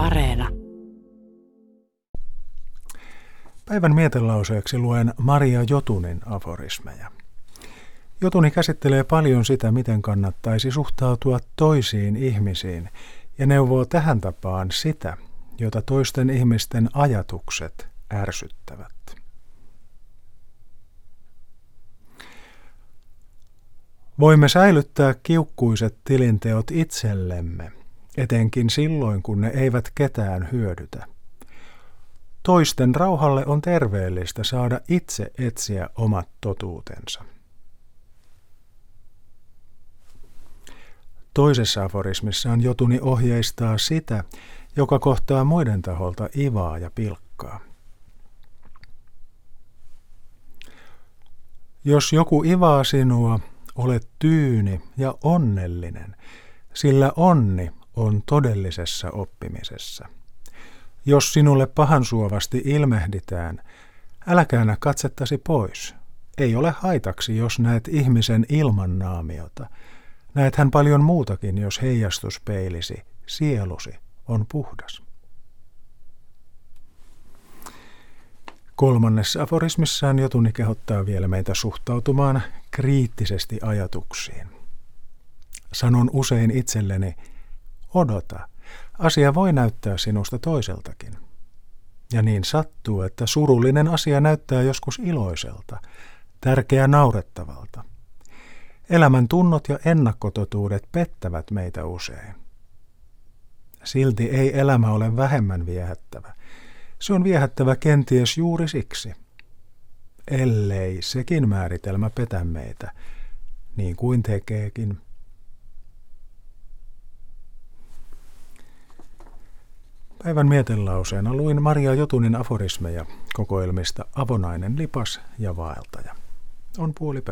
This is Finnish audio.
Areena. Päivän mietelauseeksi luen Maria Jotunin aforismeja. Jotuni käsittelee paljon sitä, miten kannattaisi suhtautua toisiin ihmisiin ja neuvoo tähän tapaan sitä, jota toisten ihmisten ajatukset ärsyttävät. Voimme säilyttää kiukkuiset tilinteot itsellemme, etenkin silloin, kun ne eivät ketään hyödytä. Toisten rauhalle on terveellistä saada itse etsiä omat totuutensa. Toisessa aforismissaan Jotuni ohjeistaa sitä, joka kohtaa muiden taholta ivaa ja pilkkaa. Jos joku ivaa sinua, olet tyyni ja onnellinen, sillä onni on todellisessa oppimisessa. Jos sinulle pahansuovasti ilmehditään, älä käännä katsettasi pois. Ei ole haitaksi, jos näet ihmisen ilman naamiota. Näet hän paljon muutakin, jos heijastuspeilisi, sielusi on puhdas. Kolmannessa aforismissaan Jotuni kehottaa vielä meitä suhtautumaan kriittisesti ajatuksiin. Sanon usein itselleni, odota, asia voi näyttää sinusta toiseltakin. Ja niin sattuu, että surullinen asia näyttää joskus iloiselta, tärkeä naurettavalta. Elämän tunnot ja ennakkototuudet pettävät meitä usein. Silti ei elämä ole vähemmän viehättävä. Se on viehättävä kenties juuri siksi. Ellei sekin määritelmä petä meitä, niin kuin tekeekin. Päivän mietelauseena luin Maria Jotunin aforismeja kokoelmista Avonainen lipas ja vaeltaja. On puoli